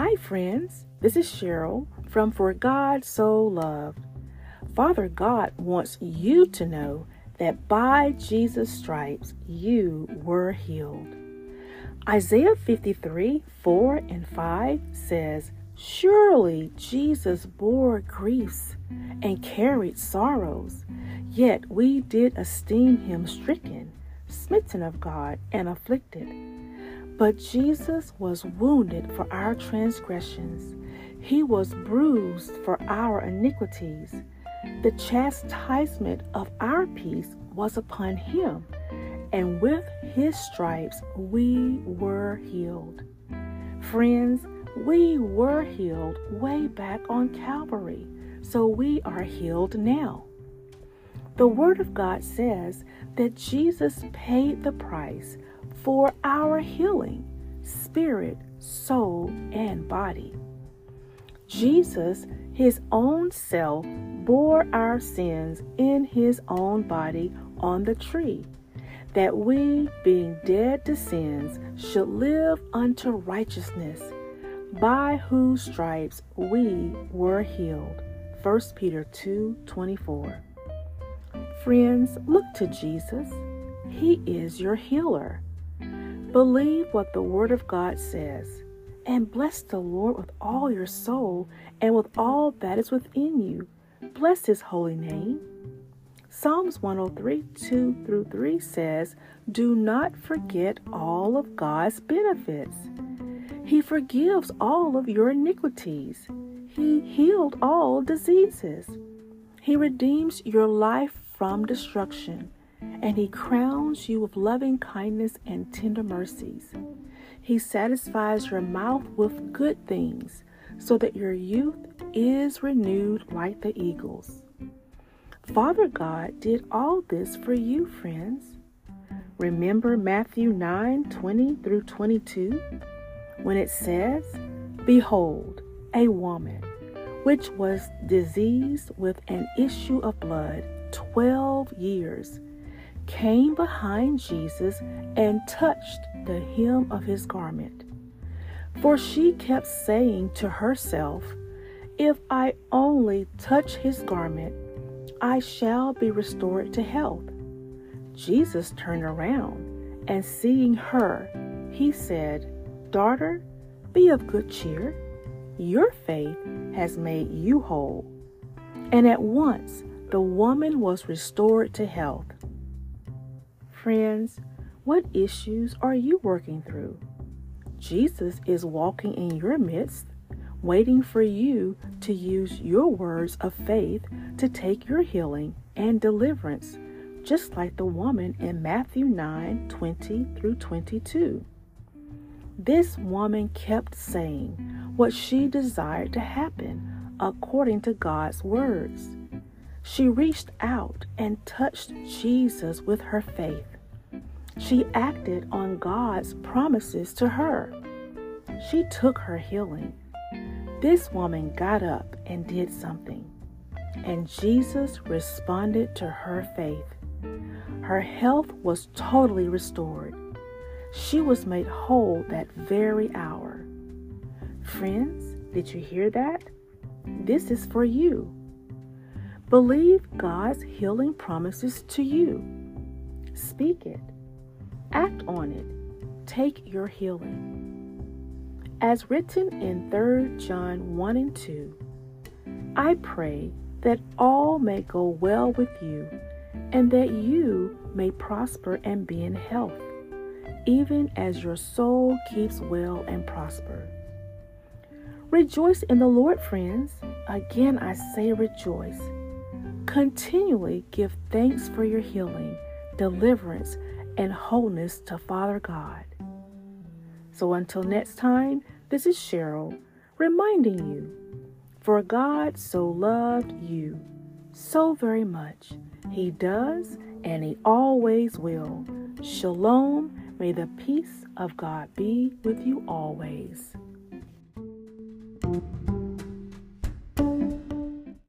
Hi, friends. This is Cheryl from For God So Loved. Father God wants you to know that by Jesus' stripes you were healed. Isaiah 53 4 and 5 says, Surely Jesus bore griefs and carried sorrows, yet we did esteem him stricken, smitten of God, and afflicted. But Jesus was wounded for our transgressions, he was bruised for our iniquities. The chastisement of our peace was upon him, and with his stripes we were healed. Friends, we were healed way back on Calvary, so we are healed now. The Word of God says that Jesus paid the price for our healing, spirit, soul, and body. Jesus, his own self, bore our sins in his own body on the tree, that we, being dead to sins, should live unto righteousness, by whose stripes we were healed. 1 Peter 2 24. Friends, look to Jesus. He is your healer. Believe what the Word of God says, and bless the Lord with all your soul and with all that is within you. Bless His holy name. Psalms 103 2 through 3 says, Do not forget all of God's benefits. He forgives all of your iniquities. He healed all diseases. He redeems your life from destruction and he crowns you with loving kindness and tender mercies. He satisfies your mouth with good things, so that your youth is renewed like the eagles. Father God did all this for you, friends. Remember Matthew 9 20 through 22, when it says, Behold, a woman which was diseased with an issue of blood 12 years came behind Jesus and touched the hem of his garment. For she kept saying to herself, If I only touch his garment, I shall be restored to health. Jesus turned around and seeing her, he said, Daughter, be of good cheer. Your faith has made you whole. And at once the woman was restored to health. Friends, what issues are you working through? Jesus is walking in your midst, waiting for you to use your words of faith to take your healing and deliverance, just like the woman in Matthew 9 20 through 22. This woman kept saying what she desired to happen according to God's words. She reached out and touched Jesus with her faith. She acted on God's promises to her. She took her healing. This woman got up and did something, and Jesus responded to her faith. Her health was totally restored. She was made whole that very hour. Friends, did you hear that? This is for you. Believe God's healing promises to you. Speak it. Act on it. Take your healing. As written in 3 John 1 and 2, I pray that all may go well with you, and that you may prosper and be in health, even as your soul keeps well and prosper. Rejoice in the Lord, friends. Again, I say rejoice. Continually give thanks for your healing, deliverance, and wholeness to Father God. So until next time, this is Cheryl reminding you for God so loved you so very much. He does and He always will. Shalom. May the peace of God be with you always.